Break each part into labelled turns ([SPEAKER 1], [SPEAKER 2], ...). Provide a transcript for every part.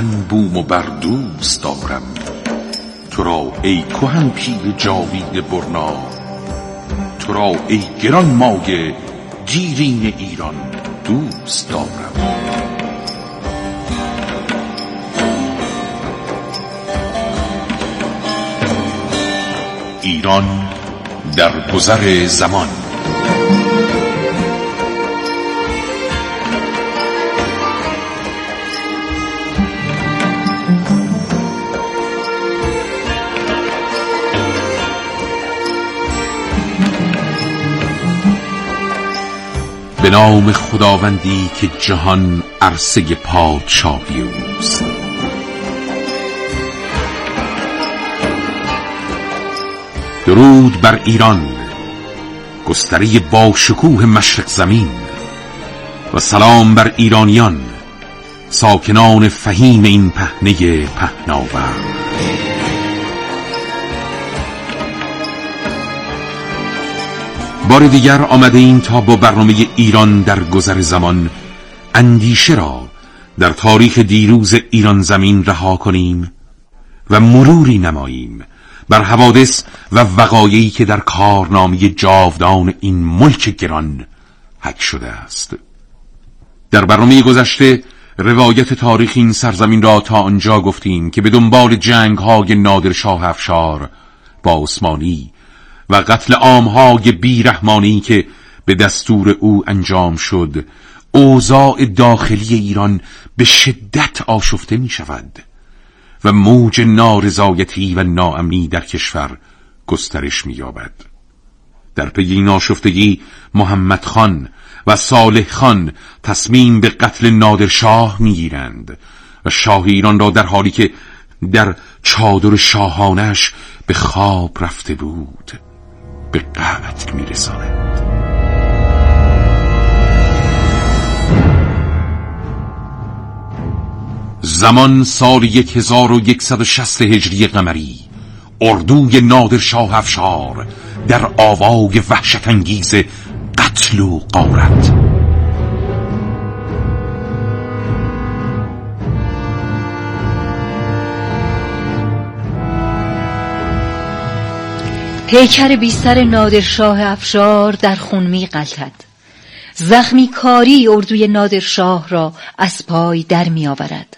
[SPEAKER 1] کهن بوم و بر دوست دارم تو را ای کهن پیل جاوید برنا. تو را ای گران مایه دیرین ایران دوست دارم ایران در گذر زمان. نام خداوندی که جهان عرصه پادشاهی اوست. درود بر ایران گستره با شکوه مشرق زمین و سلام بر ایرانیان ساکنان فهیم این پهنه پهناور. بار دیگر آمده این تا با برنامه ایران در گذر زمان. اندیشه را در تاریخ دیروز ایران زمین رها کنیم و مروری نماییم بر حوادث و وقایعی که در کارنامه جاودان این ملک گران حک شده است. در برنامه گذشته روایت تاریخ این سرزمین را تا آنجا گفتیم که به دنبال جنگ های نادر شاه افشار با عثمانی و قتل عامهای بیرحمانی که به دستور او انجام شد اوضاع داخلی ایران به شدت آشفته می شود و موج نارضایتی و ناامنی در کشور گسترش می‌یابد. در پی این آشفتگی محمد خان و صالح خان تصمیم به قتل نادرشاه می‌گیرند و شاه ایران را در حالی که در چادر شاهانش به خواب رفته بود به قتل میرساند. زمان سال یک هزار و یکصد و شست هجری قمری اردوی نادر شاه افشار در آوای وحشت انگیز قتل و قارت
[SPEAKER 2] پیکر بیستر نادرشاه افشار در خون می قلتد زخمی کاری اردوی نادرشاه را از پای در می آورد.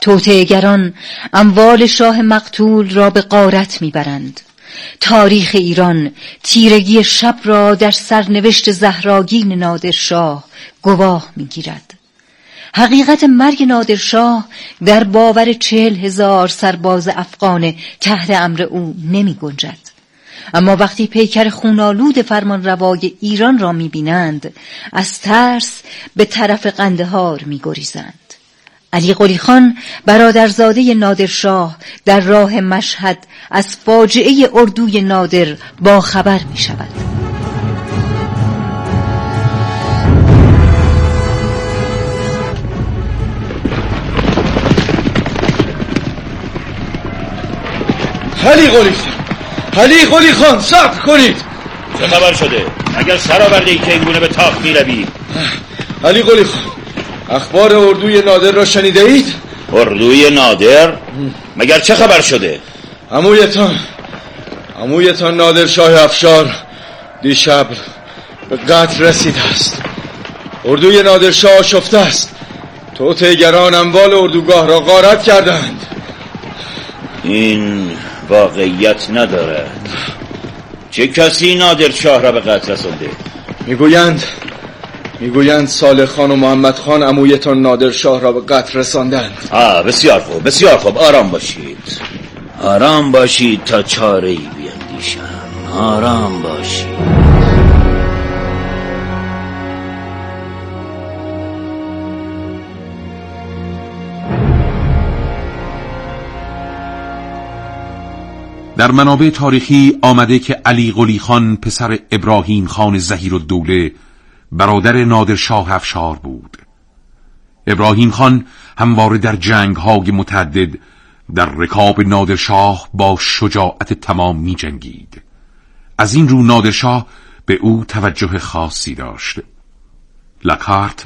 [SPEAKER 2] توتهگران اموال شاه مقتول را به قارت می‌برند تاریخ ایران تیرگی شب را در سرنوشت زهراگین نادرشاه گواه می‌گیرد حقیقت مرگ نادرشاه در باور چهل هزار سرباز افغان تحت امر او نمی گنجد. اما وقتی پیکر خونالود فرمان روای ایران را می بینند از ترس به طرف قندهار می گریزند. علی قلی خان برادرزاده نادرشاه در راه مشهد از فاجعه اردوی نادر با خبر می شود
[SPEAKER 3] علی قلی خان علی قلی خان صبر کنید
[SPEAKER 4] چه خبر شده اگر سر آورده ای که اینگونه به تاخت می روی
[SPEAKER 3] علی قلی خان اخبار اردوی نادر را شنیده اید؟
[SPEAKER 4] اردوی نادر؟ مگر چه خبر شده؟
[SPEAKER 3] امویتان امویتان نادر شاه افشار دیشب به قتل رسیده است اردوی نادر شاه شفته است توتگران اموال اردوگاه را غارت کردند
[SPEAKER 4] این واقعیت ندارد. چه کسی نادر شاه را به قتل رسونده
[SPEAKER 3] می‌گویند می‌گویند صالح خان و محمد خان امویتان نادر شاه را به قتل رساندند.
[SPEAKER 4] آه بسیار خوب بسیار خوب آرام باشید. آرام باشید تا چاره ای بیندیشم. آرام باشید.
[SPEAKER 1] در منابع تاریخی آمده که علی قلی خان پسر ابراهیم خان زهیر الدوله برادر نادرشاه افشار بود ابراهیم خان همواره در جنگ های متعدد در رکاب نادرشاه با شجاعت تمام می جنگید. از این رو نادرشاه به او توجه خاصی داشت لکارت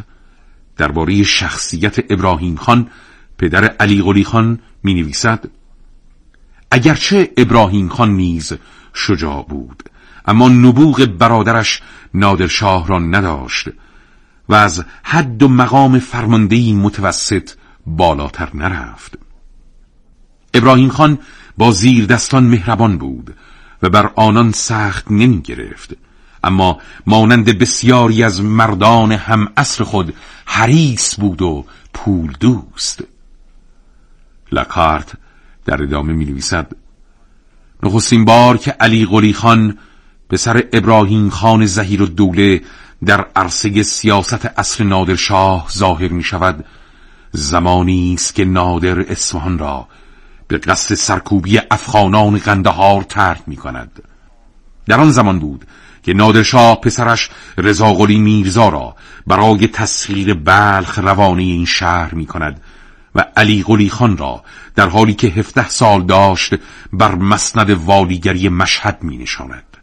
[SPEAKER 1] درباره شخصیت ابراهیم خان پدر علی قلی خان می نویسد اگرچه ابراهیم خان نیز شجاع بود اما نبوغ برادرش نادرشاه را نداشت و از حد و مقام فرماندهی متوسط بالاتر نرفت. ابراهیم خان با زیر دستان مهربان بود و بر آنان سخت نمی گرفت اما مانند بسیاری از مردان هم اصر خود حریص بود و پول دوست. لکارت در ادامه می نویسد نخستین بار که علی قلی خان پسر ابراهیم خان زهیر و دوله در عرصه سیاست اصر نادرشاه ظاهر می شود زمانی است که نادر اصفهان را به قصد سرکوبی افغانان قندهار ترک می کند در آن زمان بود که نادرشاه پسرش رضاقلی میرزا را برای تسخیر بلخ روانی این شهر می کند و علی قلی خان را در حالی که هفته سال داشت بر مسند والیگری مشهد می نشاند.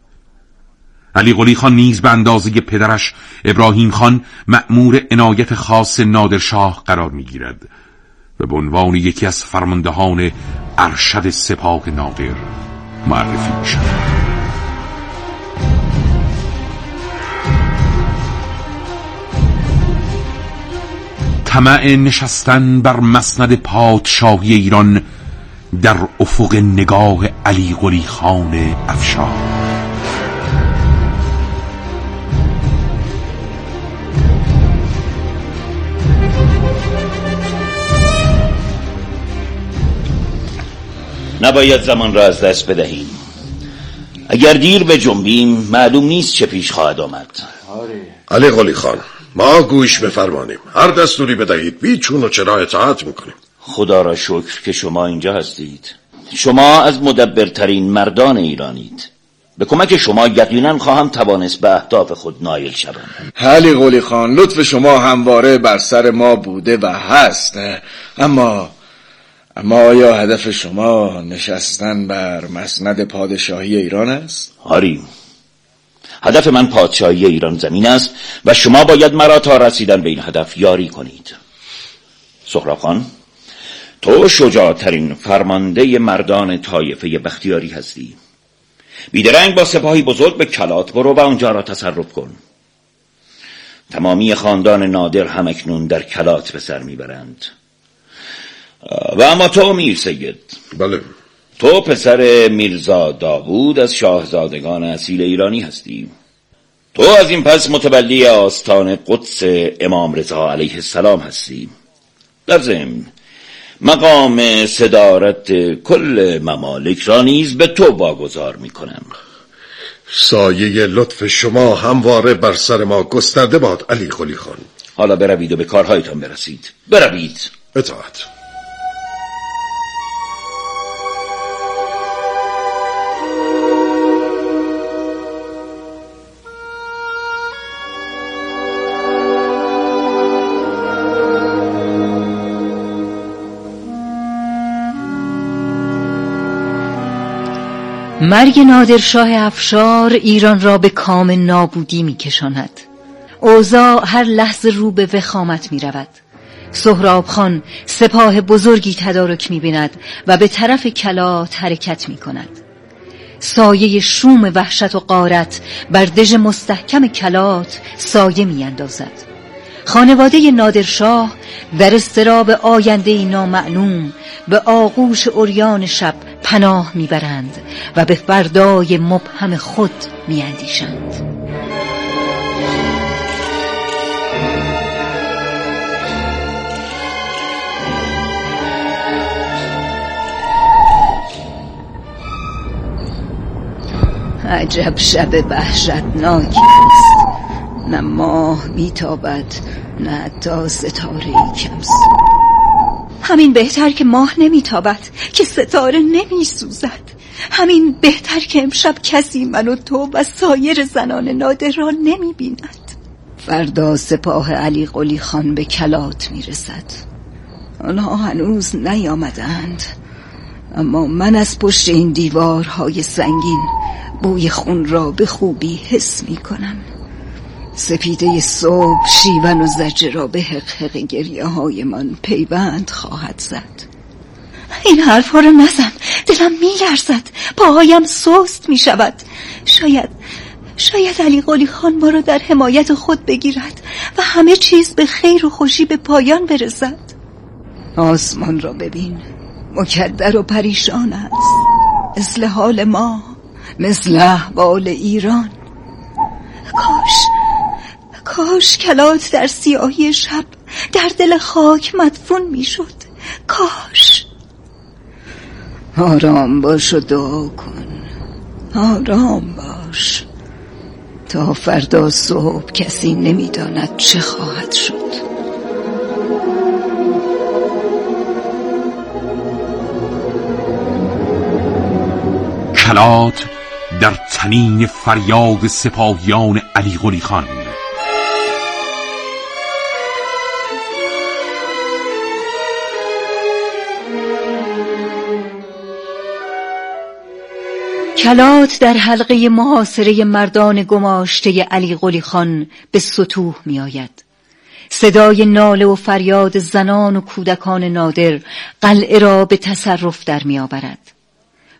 [SPEAKER 1] علی قلی خان نیز به اندازه پدرش ابراهیم خان مأمور عنایت خاص نادرشاه قرار می گیرد و به عنوان یکی از فرماندهان ارشد سپاه نادر معرفی می شود. طمع نشستن بر مسند پادشاهی ایران در افق نگاه علی قلی خان افشار.
[SPEAKER 4] نباید زمان را از دست بدهیم. اگر دیر به جنبیم معلوم نیست چه پیش خواهد آمد.
[SPEAKER 5] علی قلی خان ما گوش بفرمانیم. هر دستوری بدهید بیچون و چرا اطاعت می‌کنیم.
[SPEAKER 4] خدا را شکر که شما اینجا هستید. شما از مدبرترین مردان ایرانید. به کمک شما یقینا خواهم توانست به اهداف خود نایل شوم.
[SPEAKER 3] علی قلی خان لطف شما همواره بر سر ما بوده و هست. اما اما آیا هدف شما نشستن بر مسند پادشاهی ایران است؟
[SPEAKER 4] آری. هدف من پادشاهی ایران زمین است و شما باید مرا تا رسیدن به این هدف یاری کنید. سهراب خان تو شجاعترین فرمانده مردان طایفه بختیاری هستی. بیدرنگ با سپاهی بزرگ به کلات برو و آنجا را تصرف کن. تمامی خاندان نادر همکنون در کلات به سر می‌برند. و اما تو میر سید.
[SPEAKER 5] بله.
[SPEAKER 4] تو پسر میرزا داوود از شاهزادگان اصیل ایرانی هستی. تو از این پس متولی آستان قدس امام رضا علیه السلام هستی. در ضمن مقام صدارت کل ممالک را نیز به تو واگذار می کنم
[SPEAKER 5] سایه لطف شما همواره بر سر ما گسترده باد علی قلی خان
[SPEAKER 4] حالا بروید و به کارهایتان برسید. بروید.
[SPEAKER 5] اطاعت.
[SPEAKER 2] مرگ نادرشاه افشار ایران را به کام نابودی می کشاند اوضاع هر لحظه رو به وخامت می رود سهراب خان سپاه بزرگی تدارک می بیند و به طرف کلات حرکت می کند سایه شوم وحشت و قارت بر دژ مستحکم کلات سایه می اندازد خانواده نادرشاه در استراب آینده نامعلوم به آغوش اوریان شب پناه می‌برند و به فردای مبهم خود میاندیشند. عجب شب وحشتناکی است. نه ماه میتابد. نه تا ستاره کمس همین بهتر که ماه نمیتابد که ستاره نمیسوزد. همین بهتر که امشب کسی من و تو و سایر زنان نادر را نمی‌بیند. فردا سپاه علی قلی خان به کلات می‌رسد. آنها هنوز نیامدند اما من از پشت این دیوارهای سنگین بوی خون را به خوبی حس می کنم سپیده صبح شیون و زجه را به حقحق گریه های من پیوند خواهد زد. این حرف رو نزن. دلم میلرزد. پاهایم سست می شود شاید شاید علی قلی خان ما را در حمایت خود بگیرد و همه چیز به خیر و خوشی به پایان برسد. آسمان را ببین. مکدر و پریشان است. مثل حال ما مثل احوال ایران. کاش کاش کلات در سیاهی شب در دل خاک مدفون می‌شد. کاش. آرام باش و دعا کن. آرام باش. تا فردا صبح کسی نمی‌داند چه خواهد شد.
[SPEAKER 1] کلات در تنین فریاد سپاهیان علی قلی خان
[SPEAKER 2] کلات در حلقه محاصره مردان گماشته علی قلی خان به سطوح می آید. صدای ناله و فریاد زنان و کودکان نادر قلعه را به تصرف در می آورد.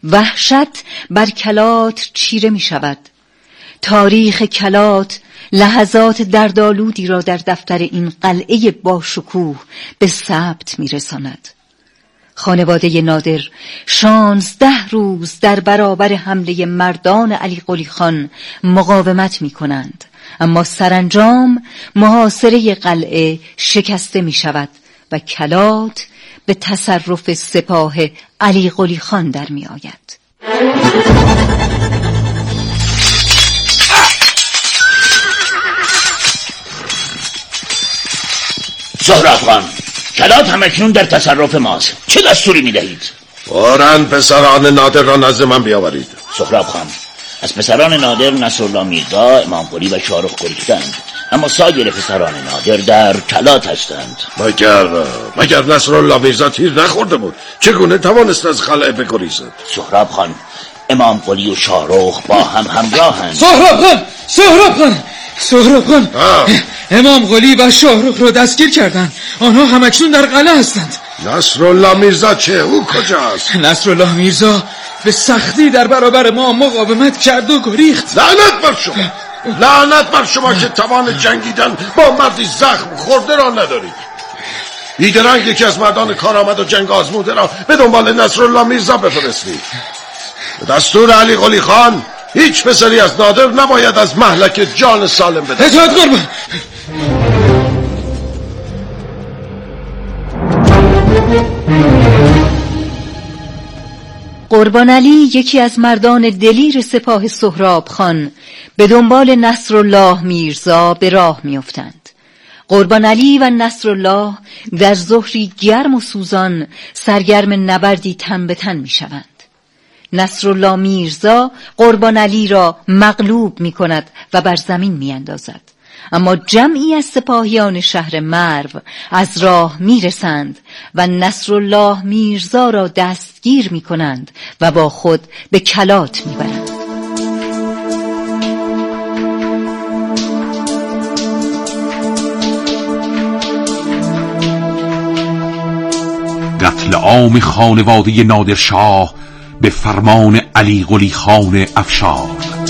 [SPEAKER 2] وحشت بر کلات چیره می شود تاریخ کلات لحظات دردآلودی را در دفتر این قلعه باشکوه به ثبت می رساند. خانواده نادر. شانزده روز در برابر حمله مردان علی قلی خان مقاومت می کنند اما سرانجام محاصره قلعه شکسته می شود و کلات به تصرف سپاه علی قلی خان در می آید
[SPEAKER 4] زهر خان کلات همکنون در تصرف ماست. چه دستوری می دهید؟
[SPEAKER 5] فوراً پسران نادر را نزد من بیاورید.
[SPEAKER 4] سهراب خان از پسران نادر نصرالله میرزا امام قلی و شارخ گریختند. اما سایر پسران نادر در کلات هستند.
[SPEAKER 5] مگر مگر نصر الله میرزا تیر نخورده بود؟ چگونه توانست از قلعه بگریزد؟
[SPEAKER 4] سهراب خان امام قلی و شارخ با هم همراهند.
[SPEAKER 3] سهراب خان! سهراب خان! سهراب خان! امام قلی و شاهرخ را دستگیر کردند. آنها همکنون در قلعه هستند.
[SPEAKER 5] نصر الله میرزا چه؟ او کجاست؟
[SPEAKER 3] نصر الله میرزا به سختی در برابر ما مقاومت کرد و گریخت.
[SPEAKER 5] لعنت بر شما. لعنت بر شما که توان جنگیدن با مردی زخم خورده را ندارید بیدرنگ یکی از مردان کارآمد و جنگ آزموده را به دنبال نصرالله میرزا بفرستید دستور علی قلی خان هیچ پسری از نادر نباید از محلک جان سالم بده
[SPEAKER 3] اطاعت قربان.
[SPEAKER 2] قربان علی یکی از مردان دلیر سپاه سهراب خان به دنبال نصرالله میرزا به راه میافتند. قربان علی و نصرالله در ظهری گرم و سوزان سرگرم نبردی تن به تن می شوند. نصرالله میرزا قربان علی را مغلوب می کند و بر زمین می اندازد. اما جمعی از سپاهیان شهر مرو از راه می‌رسند و نصرالله میرزا را دستگیر می کنند و با خود به کلات می‌برند.
[SPEAKER 1] قتل عام خانواده نادرشاه به فرمان علی قلی خان افشار.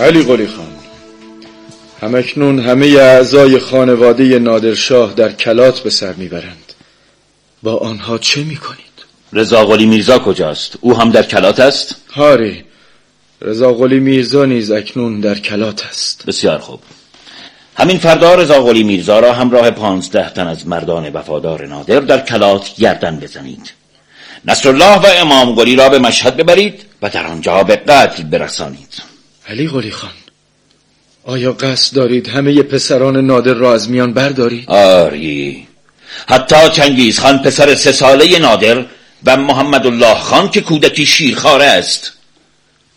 [SPEAKER 3] علی قلی خان همکنون همه اعضای خانواده نادرشاه در کلات به سر می‌برند با آنها چه می‌کنید؟
[SPEAKER 4] رضا قلی میرزا کجاست؟ او هم در کلات است؟
[SPEAKER 3] هاری رضا قلی میرزا نیز اکنون در کلات است
[SPEAKER 4] بسیار خوب همین فردا رضا قلی میرزا را همراه پانزده تن از مردان وفادار نادر در کلات گردن بزنید نصرالله و امام قلی را به مشهد ببرید و در آنجا به قتل برسانید
[SPEAKER 3] علی قلی خان آیا قصد دارید همه پسران نادر را از میان بردارید؟
[SPEAKER 4] آری حتی چنگیز خان پسر سه ساله نادر و محمد الله خان که کودکی شیرخواره است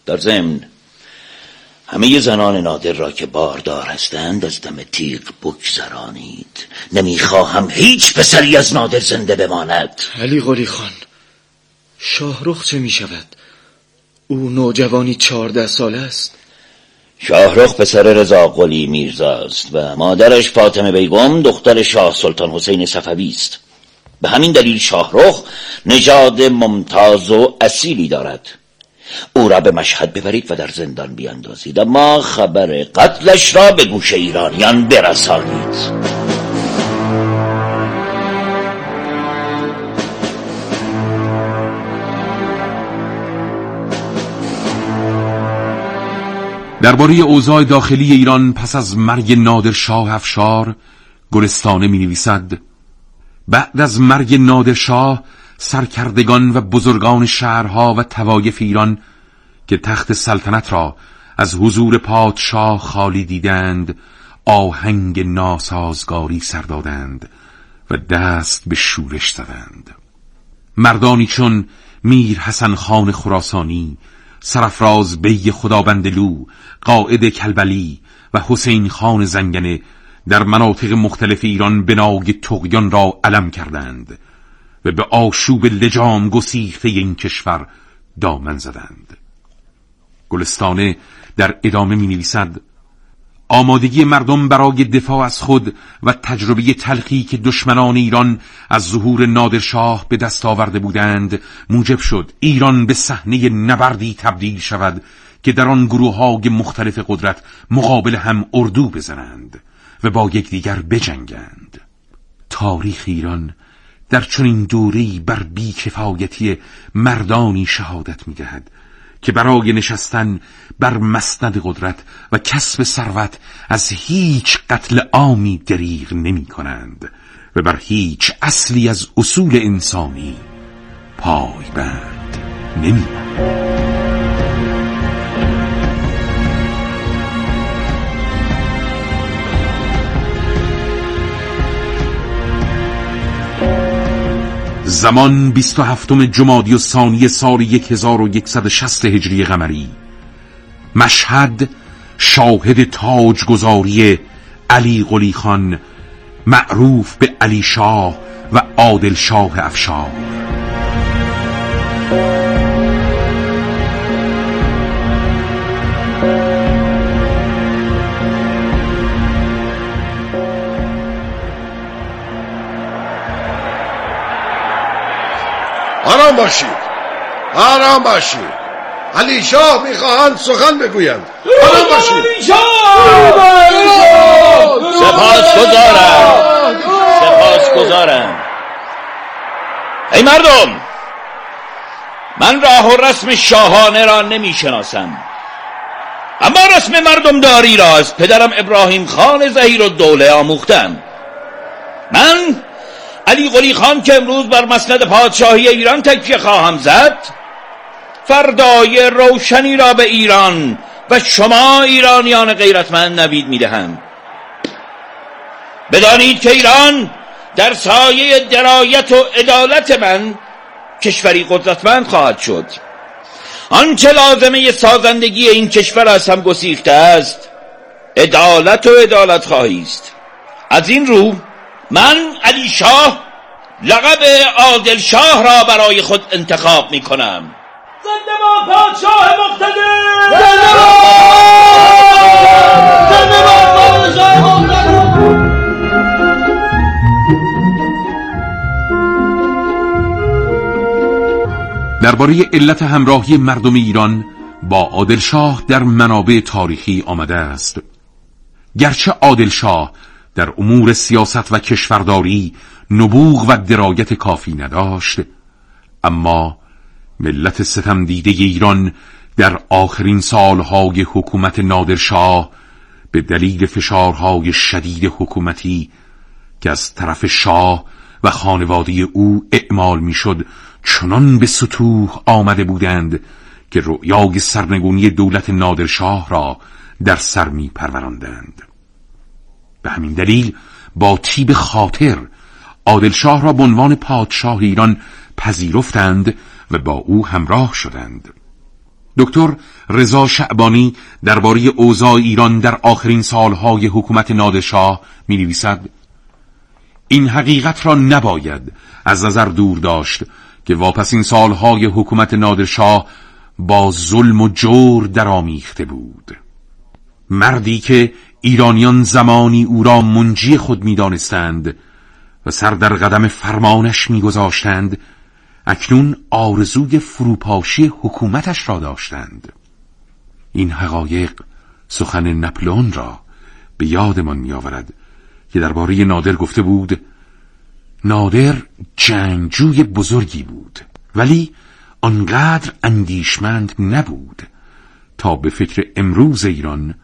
[SPEAKER 4] در ضمن همه زنان نادر را که باردار هستند از دم تیغ بگذرانید نمی‌خواهم هیچ پسری از نادر زنده بماند
[SPEAKER 3] علی قلی خان شاهرخ چه می شود؟ او نوجوانی چهارده ساله است.
[SPEAKER 4] شاهرخ پسر رضا قلی میرزاست و مادرش فاطمه بیگم دختر شاه سلطان حسین صفوی است. به همین دلیل شاهرخ نژاد ممتاز و اصیلی دارد. او را به مشهد ببرید و در زندان بیاندازید. اما خبر قتلش را به گوش ایرانیان برسانید.
[SPEAKER 1] درباره اوضاع داخلی ایران پس از مرگ نادر شاه افشار گلستانه می نویسد بعد از مرگ نادرشاه سرکردگان و بزرگان شهرها و توایف ایران که تخت سلطنت را از حضور پادشاه خالی دیدند آهنگ ناسازگاری سر دادند و دست به شورش زدند. مردانی چون میر حسن خان خراسانی سرفراز بی خدابندلو قائد کلبلی و حسین خان زنگنه در مناطق مختلف ایران بنای تقیان را علم کردند و به آشوب لجام گسیخته این کشور دامن زدند. گلستانه در ادامه می نویسد آمادگی مردم برای دفاع از خود و تجربه تلخی که دشمنان ایران از ظهور نادرشاه به دست آورده بودند موجب شد ایران به صحنه نبردی تبدیل شود که در آن گروه های مختلف قدرت مقابل هم اردو بزنند و با یکدیگر بجنگند. تاریخ ایران در چنین دوره‌ای بر بیکفایتی مردانی شهادت می‌دهد. که برای نشستن بر مسند قدرت و کسب ثروت از هیچ قتل عامی دریغ نمی کنند و بر هیچ اصلی از اصول انسانی پایبند نمی زمان 27 جمادی و ثانی سال 1160 هجری قمری. مشهد شاهد تاجگذاری علی قلی خان معروف به علی شاه و عادل شاه افشار
[SPEAKER 5] آرام باشید. آرام باشید. علی شاه می‌خواهند سخن بگویند. آرام باشید.
[SPEAKER 4] سپاس گذارم سپاس گذارم ای مردم من راه و رسم شاهانه را نمی شناسم اما رسم مردم داری را از پدرم ابراهیم خان زهیر و دوله آموختم. من علی قلی خان که امروز بر مسند پادشاهی ایران تکیه خواهم زد فردای روشنی را به ایران و شما ایرانیان غیرتمند نوید می‌دهم. بدانید که ایران در سایه درایت و عدالت من کشوری قدرتمند خواهد شد. آنچه لازمه سازندگی این کشور از هم گسیخته است عدالت و عدالت خواهی است. از این رو من علی شاه لقب عادل شاه را برای خود انتخاب می کنم
[SPEAKER 6] زنده با پادشاه مقتدر! زنده با پادشاه مقتدر!
[SPEAKER 1] درباره علت همراهی مردم ایران با عادلشاه در منابع تاریخی آمده است. گرچه عادلشاه در امور سیاست و کشورداری نبوغ و درایت کافی نداشت اما ملت ستم دیده ایران در آخرین سالهای حکومت نادرشاه به دلیل فشارهای شدید حکومتی که از طرف شاه و خانواده او اعمال می‌شد چنان به سطوح آمده بودند که رؤیای سرنگونی دولت نادرشاه را در سر می پروراندند به همین دلیل با تیب خاطر عادلشاه را به عنوان پادشاه ایران پذیرفتند و با او همراه شدند. دکتر رضا شعبانی درباره اوضاع ایران در آخرین سالهای حکومت نادرشاه می نویسد این حقیقت را نباید از نظر دور داشت که واپسین سالهای حکومت نادرشاه با ظلم و جور درآمیخته بود. مردی که ایرانیان زمانی او را منجی خود می‌دانستند و سر در قدم فرمانش میگذاشتند اکنون آرزوی فروپاشی حکومتش را داشتند. این حقایق سخن نپلون را به یادمان میآورد که درباره نادر گفته بود نادر جنگجوی بزرگی بود ولی آنقدر اندیشمند نبود تا به فکر امروز ایران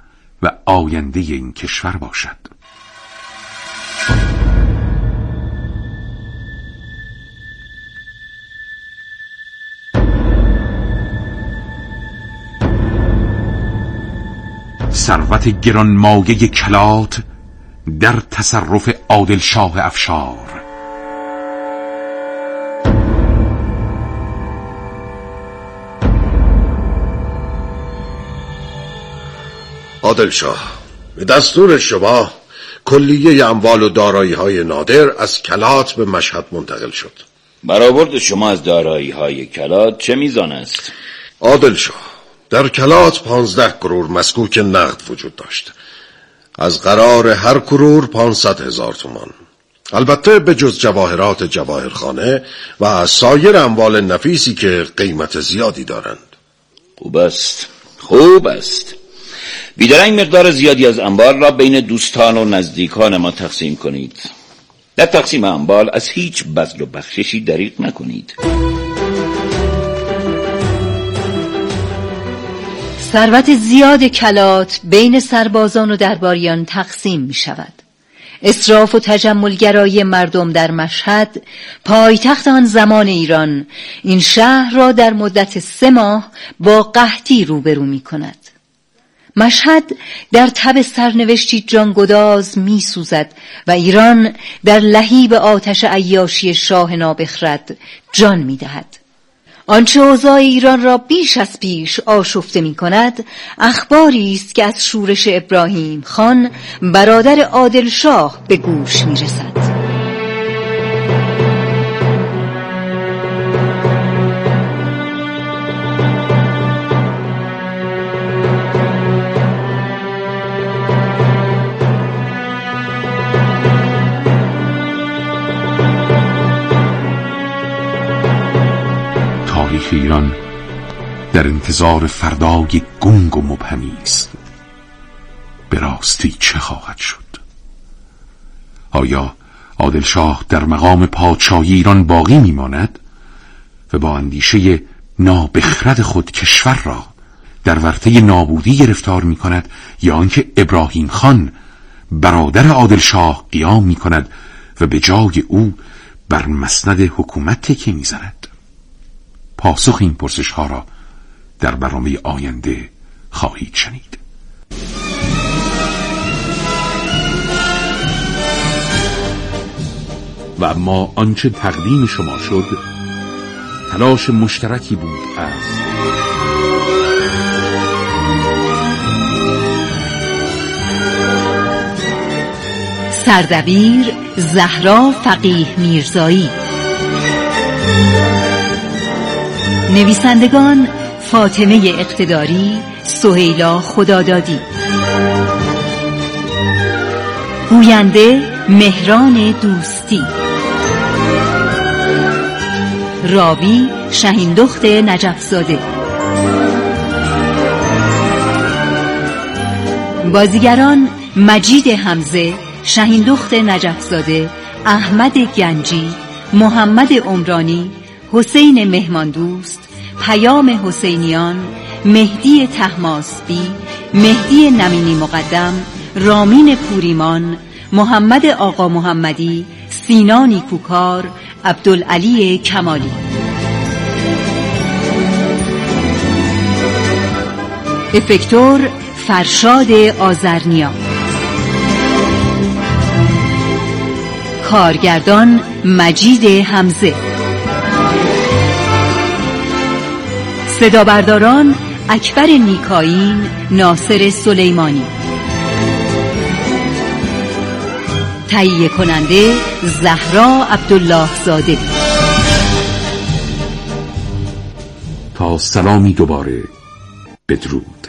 [SPEAKER 1] و آینده این کشور باشد. ثروت گرانمایه کلات در تصرف عادل شاه افشار.
[SPEAKER 5] عادل شاه به دستور شما کلیه اموال و دارایی های نادر از کلات به مشهد منتقل شد.
[SPEAKER 4] برآورد شما از دارایی های کلات چه میزان است؟
[SPEAKER 5] عادل شاه در کلات پانزده کرور مسکوک نقد وجود داشت. از قرار هر کرور پانصد هزار تومان. البته به جز جواهرات جواهرخانه و سایر اموال نفیسی که قیمت زیادی دارند.
[SPEAKER 4] خوب است. خوب است. بیدرنگ مقدار زیادی از انبار را بین دوستان و نزدیکان ما تقسیم کنید. در تقسیم انبال از هیچ بذل و بخششی دریغ نکنید.
[SPEAKER 2] ثروت زیاد کلات بین سربازان و درباریان تقسیم می شود اصراف و تجملگرایی مردم در مشهد پایتخت آن زمان ایران این شهر را در مدت سه ماه با قحطی روبرو می کند مشهد در تب سرنوشتی جانگداز می سوزد و ایران در لهیب آتش عیاشی شاه نابخرد جان می دهد آنچه اوضاع ایران را بیش از پیش آشفته می کند اخباری است که از شورش ابراهیم خان برادر عادل شاه به گوش می رسد
[SPEAKER 1] ایران در انتظار فردای گنگ و مبهمی است. به راستی چه خواهد شد؟ آیا عادلشاه در مقام پادشاهی ایران باقی میماند و با اندیشه نابخرد خود کشور را در ورطه نابودی گرفتار می کند یا آنکه ابراهیم خان برادر عادلشاه قیام می کند و به جای او بر مسند حکومت تکیه می‌زند؟ پاسخ این پرسش ها را در برنامه آینده خواهید شنید. و ما آنچه تقدیم شما شد تلاش مشترکی بود از
[SPEAKER 2] سردبیر زهرا فقیه میرزایی. نویسندگان فاطمه اقتداری سهیلا خدادادی. گوینده مهران دوستی. راوی شهیندخت نجفزاده. بازیگران مجید حمزه شهیندخت نجفزاده احمد گنجی محمد عمرانی حسین مهماندوست پیام حسینیان مهدی تحماسبی مهدی نمینی مقدم رامین پوریمان محمد آقا محمدی سینانی کوکار عبدالعلی کمالی. افکتور فرشاد آزرنیا کارگردان مجید حمزه. صدا برداران اکبر نیکاین ناصر سلیمانی. تهیه کننده زهرا عبدالله زاده.
[SPEAKER 1] تا سلامی دوباره بدرود.